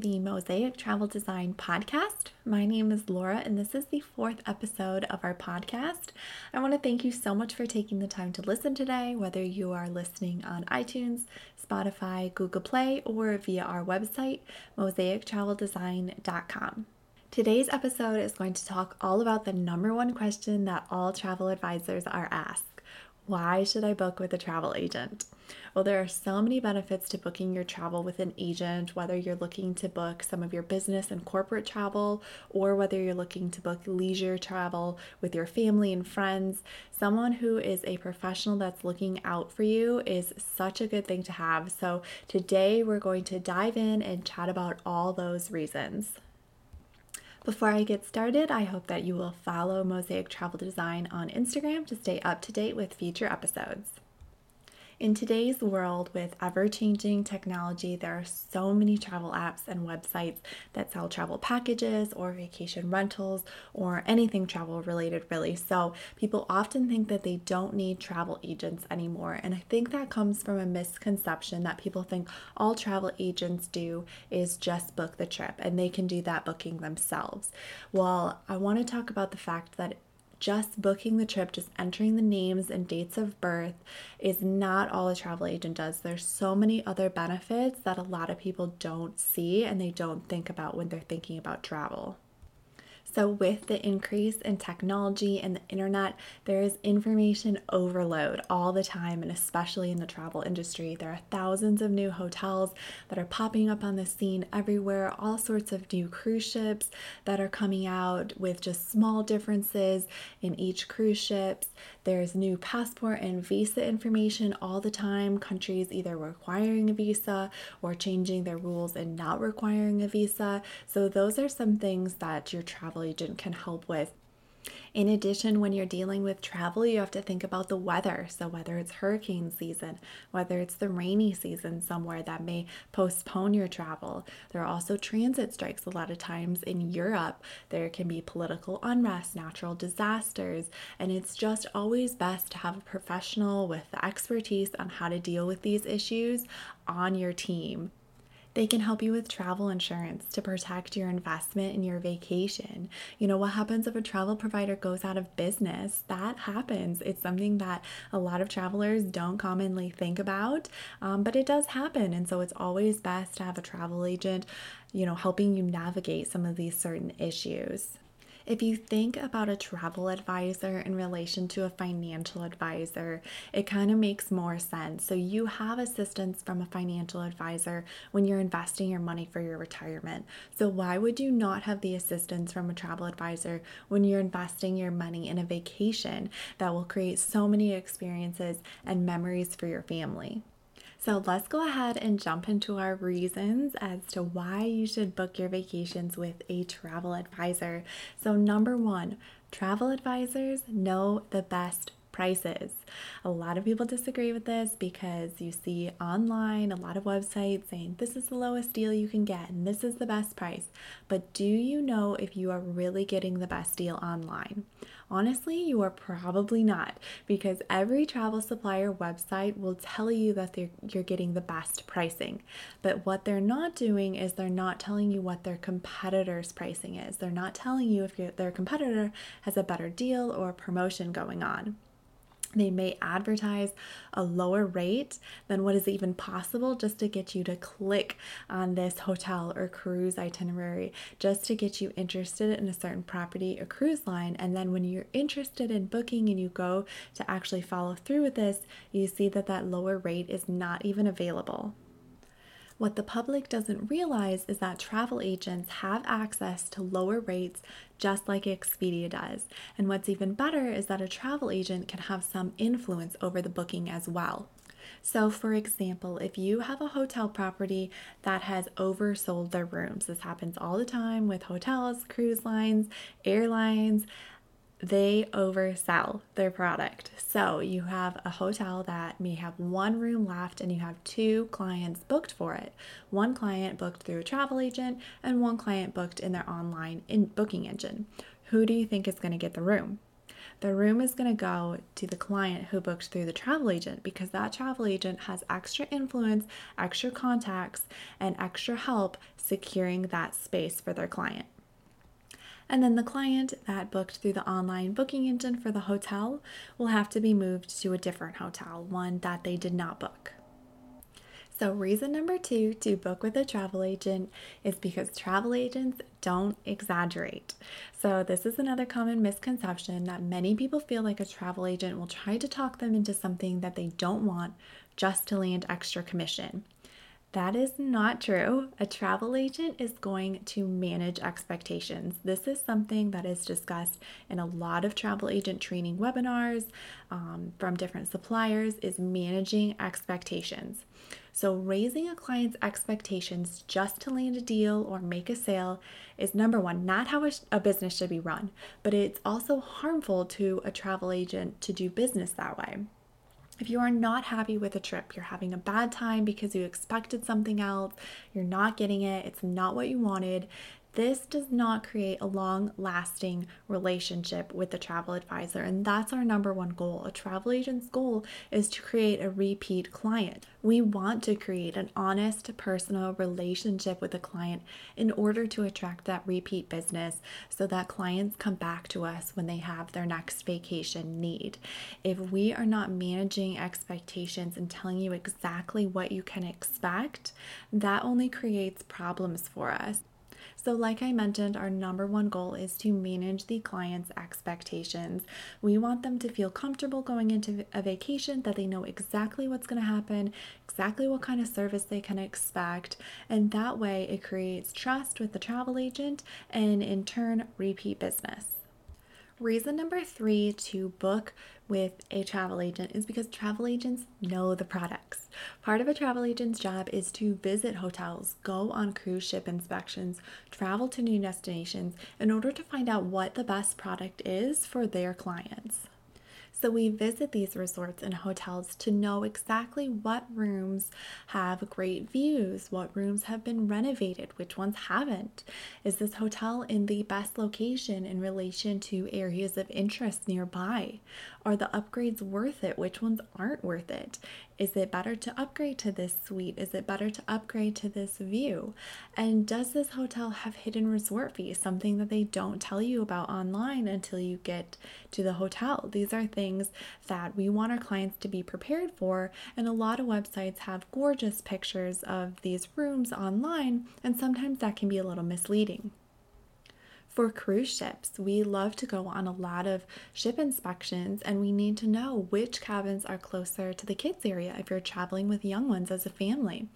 the Mosaic Travel Design Podcast. My name is Laura, and this is the fourth episode of our podcast. I want to thank you so much for taking the time to listen today, whether you are listening on iTunes, Spotify, Google Play, or via our website, mosaictraveldesign.com. Today's episode is going to talk all about the number one question that all travel advisors are asked why should I book with a travel agent? Well, there are so many benefits to booking your travel with an agent, whether you're looking to book some of your business and corporate travel, or whether you're looking to book leisure travel with your family and friends. Someone who is a professional that's looking out for you is such a good thing to have. So, today we're going to dive in and chat about all those reasons. Before I get started, I hope that you will follow Mosaic Travel Design on Instagram to stay up to date with future episodes. In today's world with ever changing technology, there are so many travel apps and websites that sell travel packages or vacation rentals or anything travel related, really. So people often think that they don't need travel agents anymore. And I think that comes from a misconception that people think all travel agents do is just book the trip and they can do that booking themselves. Well, I want to talk about the fact that just booking the trip, just entering the names and dates of birth is not all a travel agent does. There's so many other benefits that a lot of people don't see and they don't think about when they're thinking about travel. So, with the increase in technology and the internet, there is information overload all the time, and especially in the travel industry. There are thousands of new hotels that are popping up on the scene everywhere, all sorts of new cruise ships that are coming out with just small differences in each cruise ships. There's new passport and visa information all the time, countries either requiring a visa or changing their rules and not requiring a visa. So, those are some things that your travel travel agent can help with. In addition, when you're dealing with travel, you have to think about the weather. So, whether it's hurricane season, whether it's the rainy season somewhere that may postpone your travel. There are also transit strikes a lot of times in Europe. There can be political unrest, natural disasters, and it's just always best to have a professional with the expertise on how to deal with these issues on your team. They can help you with travel insurance to protect your investment in your vacation. You know, what happens if a travel provider goes out of business? That happens. It's something that a lot of travelers don't commonly think about, um, but it does happen. And so it's always best to have a travel agent, you know, helping you navigate some of these certain issues. If you think about a travel advisor in relation to a financial advisor, it kind of makes more sense. So, you have assistance from a financial advisor when you're investing your money for your retirement. So, why would you not have the assistance from a travel advisor when you're investing your money in a vacation that will create so many experiences and memories for your family? So let's go ahead and jump into our reasons as to why you should book your vacations with a travel advisor. So, number one, travel advisors know the best prices. A lot of people disagree with this because you see online a lot of websites saying this is the lowest deal you can get and this is the best price. But do you know if you are really getting the best deal online? Honestly, you are probably not because every travel supplier website will tell you that you're getting the best pricing. But what they're not doing is they're not telling you what their competitor's pricing is. They're not telling you if their competitor has a better deal or promotion going on. They may advertise a lower rate than what is even possible just to get you to click on this hotel or cruise itinerary, just to get you interested in a certain property or cruise line. And then when you're interested in booking and you go to actually follow through with this, you see that that lower rate is not even available. What the public doesn't realize is that travel agents have access to lower rates just like Expedia does. And what's even better is that a travel agent can have some influence over the booking as well. So, for example, if you have a hotel property that has oversold their rooms, this happens all the time with hotels, cruise lines, airlines, they oversell their product. So you have a hotel that may have one room left and you have two clients booked for it. One client booked through a travel agent and one client booked in their online in booking engine. Who do you think is going to get the room? the room is going to go to the client who booked through the travel agent because that travel agent has extra influence, extra contacts, and extra help securing that space for their client. And then the client that booked through the online booking engine for the hotel will have to be moved to a different hotel, one that they did not book. So, reason number two to book with a travel agent is because travel agents don't exaggerate. So, this is another common misconception that many people feel like a travel agent will try to talk them into something that they don't want just to land extra commission. That is not true. A travel agent is going to manage expectations. This is something that is discussed in a lot of travel agent training webinars um, from different suppliers is managing expectations. So, raising a client's expectations just to land a deal or make a sale is number one, not how a business should be run, but it's also harmful to a travel agent to do business that way. If you are not happy with a trip, you're having a bad time because you expected something else, you're not getting it, it's not what you wanted, this does not create a long lasting relationship with the travel advisor. And that's our number one goal. A travel agent's goal is to create a repeat client. We want to create an honest, personal relationship with a client in order to attract that repeat business so that clients come back to us when they have their next vacation need. If we are not managing expectations and telling you exactly what you can expect, that only creates problems for us. So, like I mentioned, our number one goal is to manage the client's expectations. We want them to feel comfortable going into a vacation, that they know exactly what's going to happen, exactly what kind of service they can expect, and that way it creates trust with the travel agent and in turn, repeat business. Reason number three to book with a travel agent is because travel agents know the products. Part of a travel agent's job is to visit hotels, go on cruise ship inspections, travel to new destinations in order to find out what the best product is for their clients. So we visit these resorts and hotels to know exactly what rooms have great views, what rooms have been renovated, which ones haven't. Is this hotel in the best location in relation to areas of interest nearby? Are the upgrades worth it? Which ones aren't worth it? Is it better to upgrade to this suite? Is it better to upgrade to this view? And does this hotel have hidden resort fees, something that they don't tell you about online until you get to the hotel? These are things that we want our clients to be prepared for. And a lot of websites have gorgeous pictures of these rooms online, and sometimes that can be a little misleading. For cruise ships, we love to go on a lot of ship inspections and we need to know which cabins are closer to the kids' area if you're traveling with young ones as a family.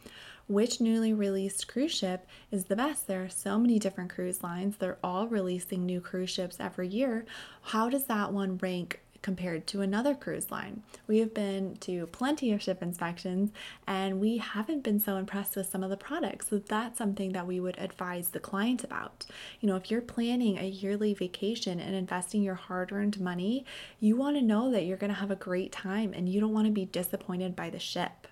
Which newly released cruise ship is the best? There are so many different cruise lines, they're all releasing new cruise ships every year. How does that one rank compared to another cruise line. We have been to plenty of ship inspections and we haven't been so impressed with some of the products. So that's something that we would advise the client about. You know, if you're planning a yearly vacation and investing your hard earned money, you want to know that you're going to have a great time and you don't want to be disappointed by the ship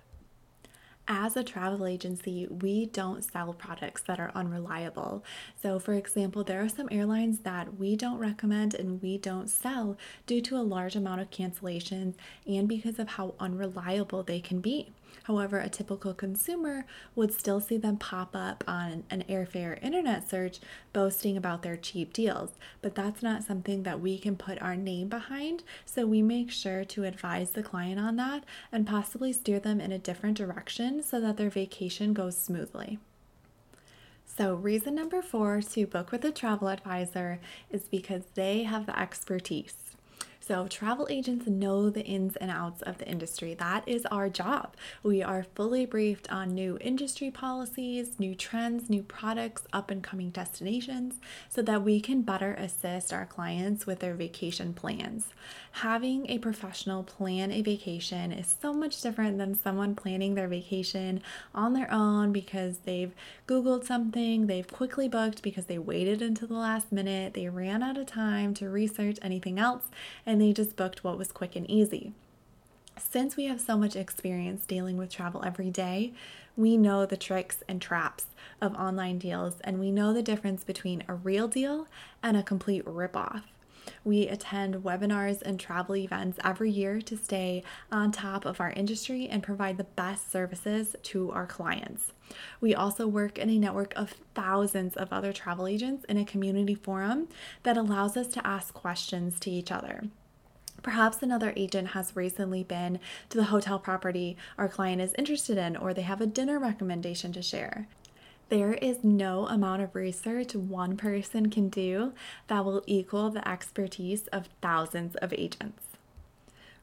as a travel agency, we don't sell products that are unreliable. So, for example, there are some airlines that we don't recommend and we don't sell due to a large amount of cancellations and because of how unreliable they can be. However, a typical consumer would still see them pop up on an airfare internet search boasting about their cheap deals, but that's not something that we can put our name behind. So we make sure to advise the client on that and possibly steer them in a different direction so that their vacation goes smoothly. So, reason number four to book with a travel advisor is because they have the expertise. So, travel agents know the ins and outs of the industry. That is our job. We are fully briefed on new industry policies, new trends, new products, up and coming destinations, so that we can better assist our clients with their vacation plans. Having a professional plan a vacation is so much different than someone planning their vacation on their own because they've Googled something, they've quickly booked because they waited until the last minute, they ran out of time to research anything else, and they just booked what was quick and easy. Since we have so much experience dealing with travel every day, we know the tricks and traps of online deals and we know the difference between a real deal and a complete ripoff. We attend webinars and travel events every year to stay on top of our industry and provide the best services to our clients. We also work in a network of thousands of other travel agents in a community forum that allows us to ask questions to each other. Perhaps another agent has recently been to the hotel property our client is interested in, or they have a dinner recommendation to share. There is no amount of research one person can do that will equal the expertise of thousands of agents.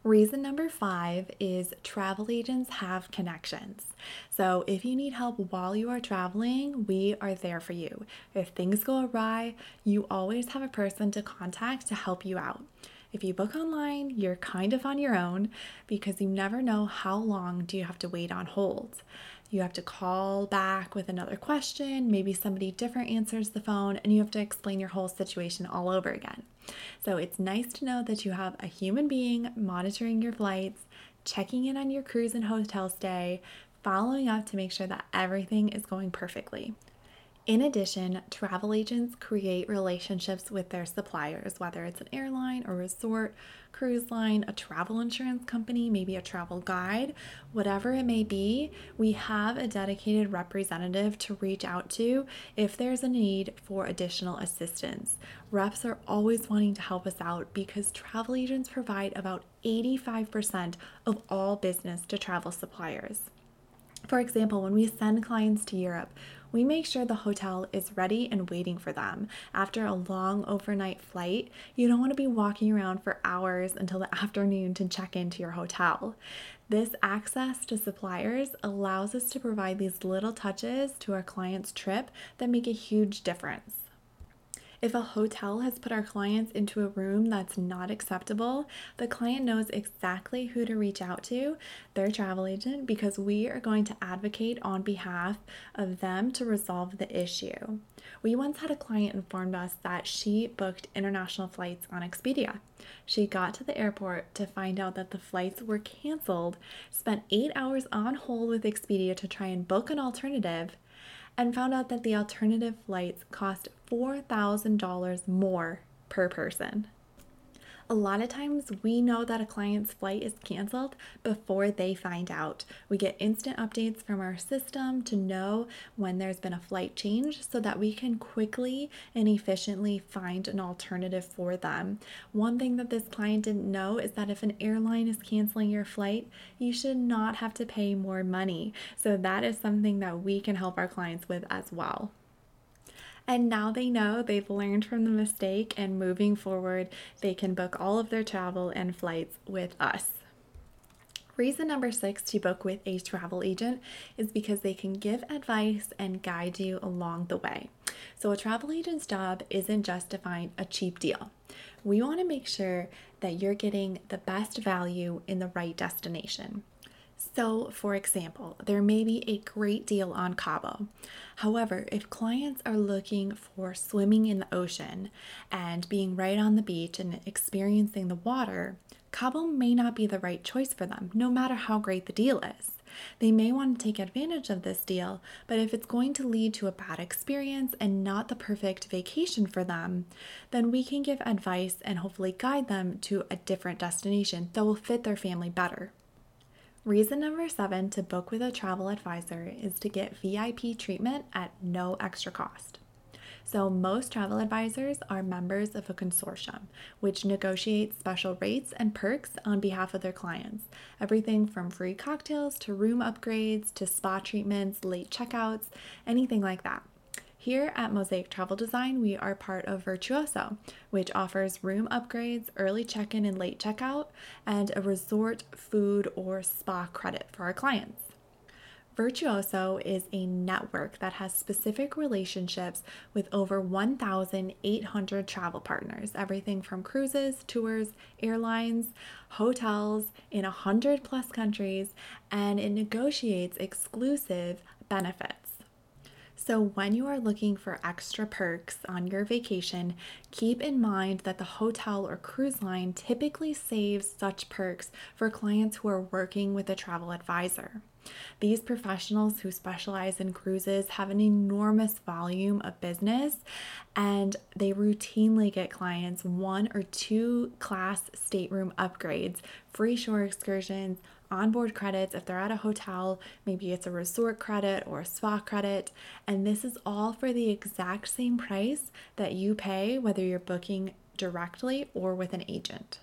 Reason number five is travel agents have connections. So, if you need help while you are traveling, we are there for you. If things go awry, you always have a person to contact to help you out. If you book online, you're kind of on your own because you never know how long do you have to wait on hold. You have to call back with another question, maybe somebody different answers the phone, and you have to explain your whole situation all over again. So it's nice to know that you have a human being monitoring your flights, checking in on your cruise and hotel stay, following up to make sure that everything is going perfectly. In addition, travel agents create relationships with their suppliers, whether it's an airline, a resort, cruise line, a travel insurance company, maybe a travel guide, whatever it may be. We have a dedicated representative to reach out to if there's a need for additional assistance. Reps are always wanting to help us out because travel agents provide about 85% of all business to travel suppliers. For example, when we send clients to Europe, we make sure the hotel is ready and waiting for them. After a long overnight flight, you don't want to be walking around for hours until the afternoon to check into your hotel. This access to suppliers allows us to provide these little touches to our client's trip that make a huge difference. If a hotel has put our clients into a room that's not acceptable, the client knows exactly who to reach out to, their travel agent, because we are going to advocate on behalf of them to resolve the issue. We once had a client inform us that she booked international flights on Expedia. She got to the airport to find out that the flights were canceled, spent eight hours on hold with Expedia to try and book an alternative and found out that the alternative flights cost $4,000 more per person a lot of times we know that a client's flight is canceled before they find out. We get instant updates from our system to know when there's been a flight change so that we can quickly and efficiently find an alternative for them. One thing that this client didn't know is that if an airline is canceling your flight, you should not have to pay more money. So that is something that we can help our clients with as well. And now they know they've learned from the mistake, and moving forward, they can book all of their travel and flights with us. Reason number six to book with a travel agent is because they can give advice and guide you along the way. So, a travel agent's job isn't just to find a cheap deal. We want to make sure that you're getting the best value in the right destination. So, for example, there may be a great deal on Cabo. However, if clients are looking for swimming in the ocean and being right on the beach and experiencing the water, Cabo may not be the right choice for them, no matter how great the deal is. They may want to take advantage of this deal, but if it's going to lead to a bad experience and not the perfect vacation for them, then we can give advice and hopefully guide them to a different destination that will fit their family better. Reason number seven to book with a travel advisor is to get VIP treatment at no extra cost. So, most travel advisors are members of a consortium, which negotiates special rates and perks on behalf of their clients. Everything from free cocktails to room upgrades to spa treatments, late checkouts, anything like that. Here at Mosaic Travel Design, we are part of Virtuoso, which offers room upgrades, early check in and late checkout, and a resort food or spa credit for our clients. Virtuoso is a network that has specific relationships with over 1,800 travel partners, everything from cruises, tours, airlines, hotels in 100 plus countries, and it negotiates exclusive benefits. So, when you are looking for extra perks on your vacation, keep in mind that the hotel or cruise line typically saves such perks for clients who are working with a travel advisor. These professionals who specialize in cruises have an enormous volume of business and they routinely get clients one or two class stateroom upgrades, free shore excursions, onboard credits if they're at a hotel, maybe it's a resort credit or a spa credit, and this is all for the exact same price that you pay whether you're booking directly or with an agent.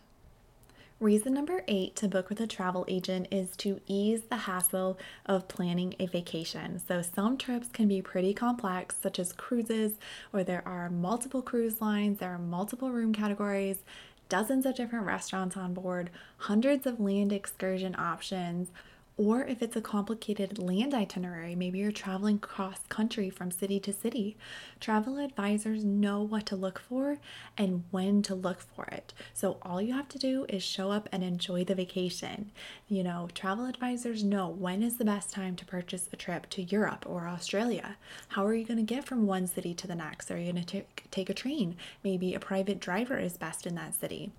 Reason number eight to book with a travel agent is to ease the hassle of planning a vacation. So, some trips can be pretty complex, such as cruises, where there are multiple cruise lines, there are multiple room categories, dozens of different restaurants on board, hundreds of land excursion options or if it's a complicated land itinerary, maybe you're traveling cross country from city to city, travel advisors know what to look for and when to look for it. So all you have to do is show up and enjoy the vacation. You know, travel advisors know when is the best time to purchase a trip to Europe or Australia. How are you going to get from one city to the next? Are you going to take a train? Maybe a private driver is best in that city.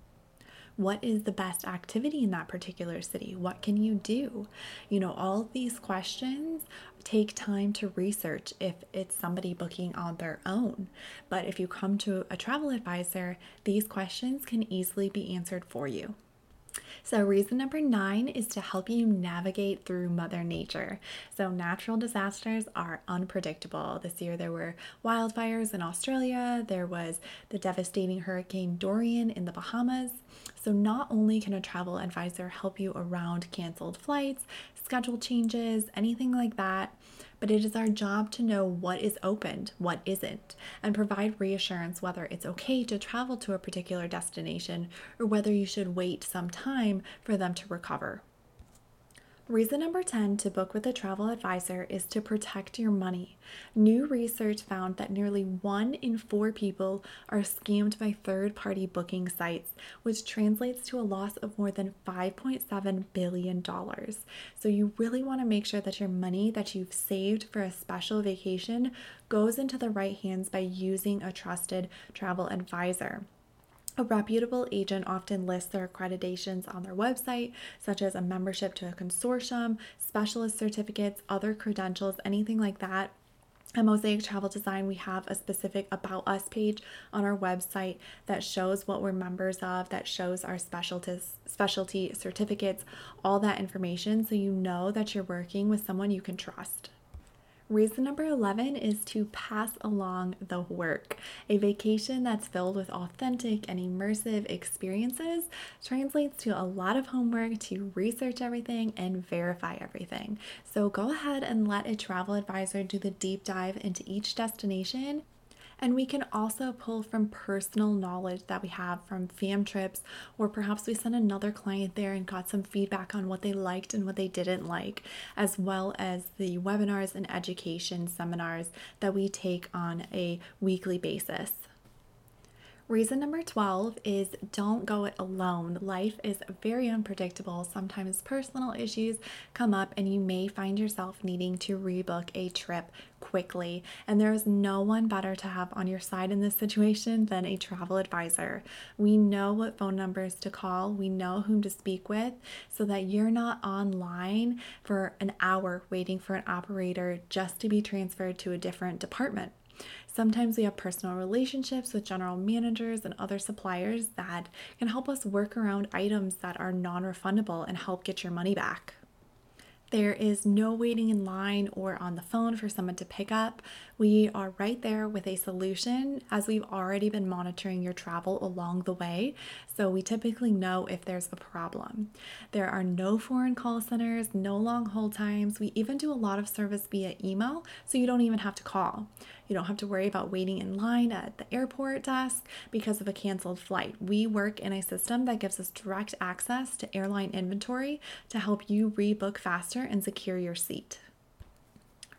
What is the best activity in that particular city? What can you do? You know, all these questions take time to research if it's somebody booking on their own. But if you come to a travel advisor, these questions can easily be answered for you. So, reason number nine is to help you navigate through Mother Nature. So, natural disasters are unpredictable. This year, there were wildfires in Australia, there was the devastating Hurricane Dorian in the Bahamas. So, not only can a travel advisor help you around canceled flights, schedule changes, anything like that, but it is our job to know what is opened, what isn't, and provide reassurance whether it's okay to travel to a particular destination or whether you should wait some time for them to recover. Reason number 10 to book with a travel advisor is to protect your money. New research found that nearly one in four people are scammed by third party booking sites, which translates to a loss of more than $5.7 billion. So, you really want to make sure that your money that you've saved for a special vacation goes into the right hands by using a trusted travel advisor. A reputable agent often lists their accreditations on their website, such as a membership to a consortium, specialist certificates, other credentials, anything like that. At Mosaic Travel Design, we have a specific About Us page on our website that shows what we're members of, that shows our specialty certificates, all that information so you know that you're working with someone you can trust. Reason number 11 is to pass along the work. A vacation that's filled with authentic and immersive experiences translates to a lot of homework to research everything and verify everything. So go ahead and let a travel advisor do the deep dive into each destination and we can also pull from personal knowledge that we have from fam trips, or perhaps we sent another client there and got some feedback on what they liked and what they didn't like, as well as the webinars and education seminars that we take on a weekly basis. Reason number 12 is don't go it alone. Life is very unpredictable. Sometimes personal issues come up, and you may find yourself needing to rebook a trip quickly. And there is no one better to have on your side in this situation than a travel advisor. We know what phone numbers to call, we know whom to speak with, so that you're not online for an hour waiting for an operator just to be transferred to a different department. Sometimes we have personal relationships with general managers and other suppliers that can help us work around items that are non refundable and help get your money back. There is no waiting in line or on the phone for someone to pick up. We are right there with a solution as we've already been monitoring your travel along the way. So we typically know if there's a problem. There are no foreign call centers, no long hold times. We even do a lot of service via email, so you don't even have to call. You don't have to worry about waiting in line at the airport desk because of a canceled flight. We work in a system that gives us direct access to airline inventory to help you rebook faster and secure your seat.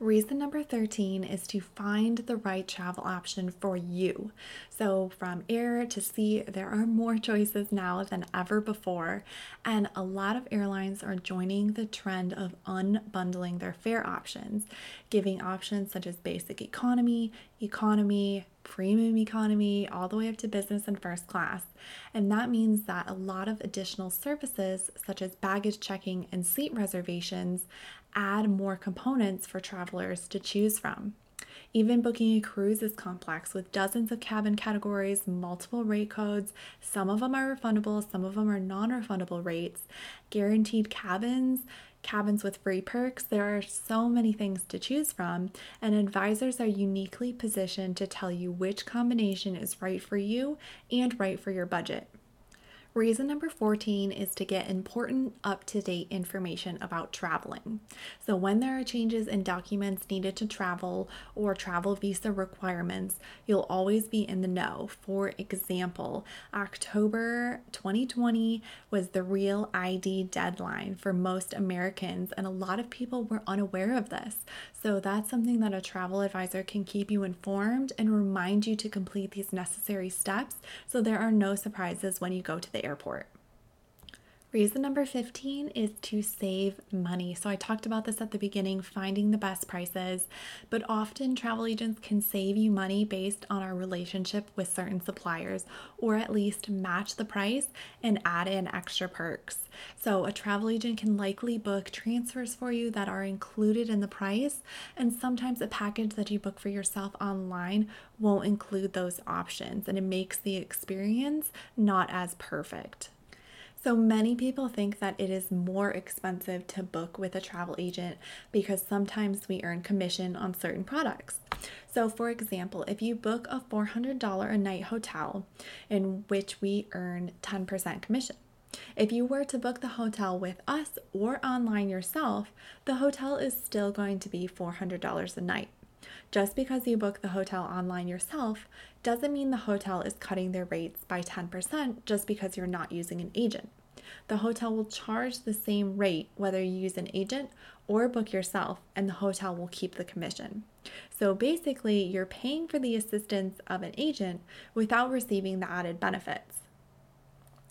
Reason number 13 is to find the right travel option for you. So, from air to sea, there are more choices now than ever before, and a lot of airlines are joining the trend of unbundling their fare options, giving options such as basic economy, economy, premium economy, all the way up to business and first class. And that means that a lot of additional services, such as baggage checking and seat reservations, add more components for travelers to choose from. Even booking a cruise is complex with dozens of cabin categories, multiple rate codes. Some of them are refundable, some of them are non refundable rates, guaranteed cabins, cabins with free perks. There are so many things to choose from, and advisors are uniquely positioned to tell you which combination is right for you and right for your budget. Reason number 14 is to get important up to date information about traveling. So, when there are changes in documents needed to travel or travel visa requirements, you'll always be in the know. For example, October 2020 was the real ID deadline for most Americans, and a lot of people were unaware of this. So, that's something that a travel advisor can keep you informed and remind you to complete these necessary steps so there are no surprises when you go to the airport. Reason number 15 is to save money. So, I talked about this at the beginning finding the best prices, but often travel agents can save you money based on our relationship with certain suppliers, or at least match the price and add in extra perks. So, a travel agent can likely book transfers for you that are included in the price, and sometimes a package that you book for yourself online won't include those options, and it makes the experience not as perfect. So many people think that it is more expensive to book with a travel agent because sometimes we earn commission on certain products. So, for example, if you book a $400 a night hotel in which we earn 10% commission, if you were to book the hotel with us or online yourself, the hotel is still going to be $400 a night. Just because you book the hotel online yourself doesn't mean the hotel is cutting their rates by 10% just because you're not using an agent. The hotel will charge the same rate whether you use an agent or book yourself, and the hotel will keep the commission. So basically, you're paying for the assistance of an agent without receiving the added benefits.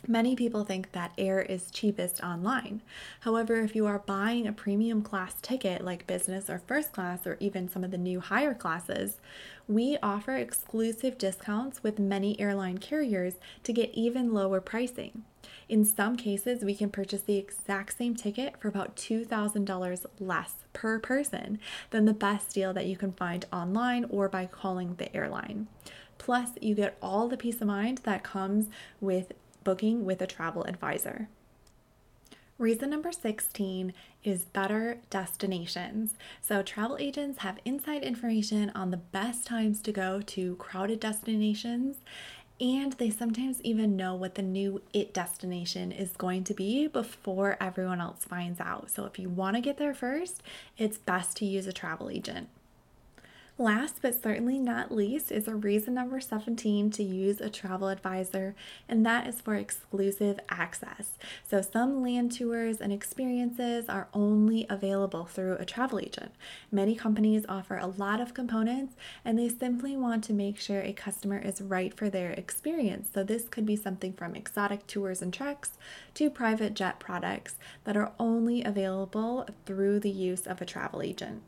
Many people think that air is cheapest online. However, if you are buying a premium class ticket like business or first class, or even some of the new higher classes, we offer exclusive discounts with many airline carriers to get even lower pricing. In some cases, we can purchase the exact same ticket for about $2,000 less per person than the best deal that you can find online or by calling the airline. Plus, you get all the peace of mind that comes with booking with a travel advisor. Reason number 16 is better destinations. So, travel agents have inside information on the best times to go to crowded destinations, and they sometimes even know what the new it destination is going to be before everyone else finds out. So, if you want to get there first, it's best to use a travel agent. Last but certainly not least is a reason number 17 to use a travel advisor, and that is for exclusive access. So, some land tours and experiences are only available through a travel agent. Many companies offer a lot of components, and they simply want to make sure a customer is right for their experience. So, this could be something from exotic tours and treks to private jet products that are only available through the use of a travel agent.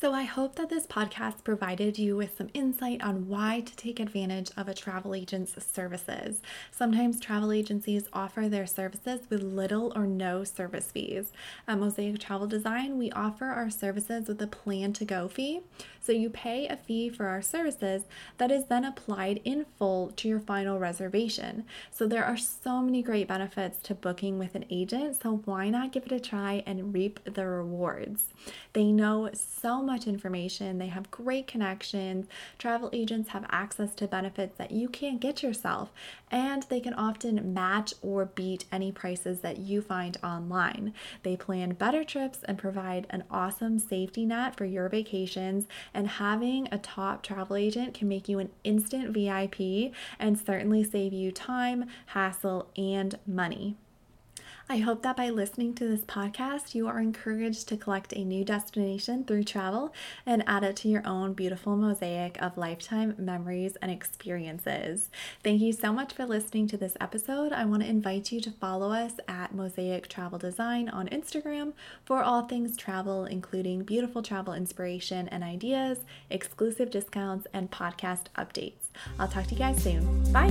So, I hope that this podcast provided you with some insight on why to take advantage of a travel agent's services. Sometimes travel agencies offer their services with little or no service fees. At Mosaic Travel Design, we offer our services with a plan to go fee. So, you pay a fee for our services that is then applied in full to your final reservation. So, there are so many great benefits to booking with an agent. So, why not give it a try and reap the rewards? They know so much much information. They have great connections. Travel agents have access to benefits that you can't get yourself, and they can often match or beat any prices that you find online. They plan better trips and provide an awesome safety net for your vacations. And having a top travel agent can make you an instant VIP and certainly save you time, hassle, and money. I hope that by listening to this podcast, you are encouraged to collect a new destination through travel and add it to your own beautiful mosaic of lifetime memories and experiences. Thank you so much for listening to this episode. I want to invite you to follow us at Mosaic Travel Design on Instagram for all things travel, including beautiful travel inspiration and ideas, exclusive discounts, and podcast updates. I'll talk to you guys soon. Bye.